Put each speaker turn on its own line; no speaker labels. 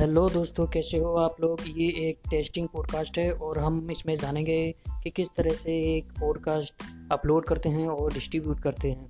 Hello दोस्तों, कैसे हो आप लोग? ये एक टेस्टिंग पॉडकास्ट है और हम इसमें जानेंगे कि किस तरह से एक पॉडकास्ट अपलोड करते हैं और डिस्ट्रीब्यूट करते हैं।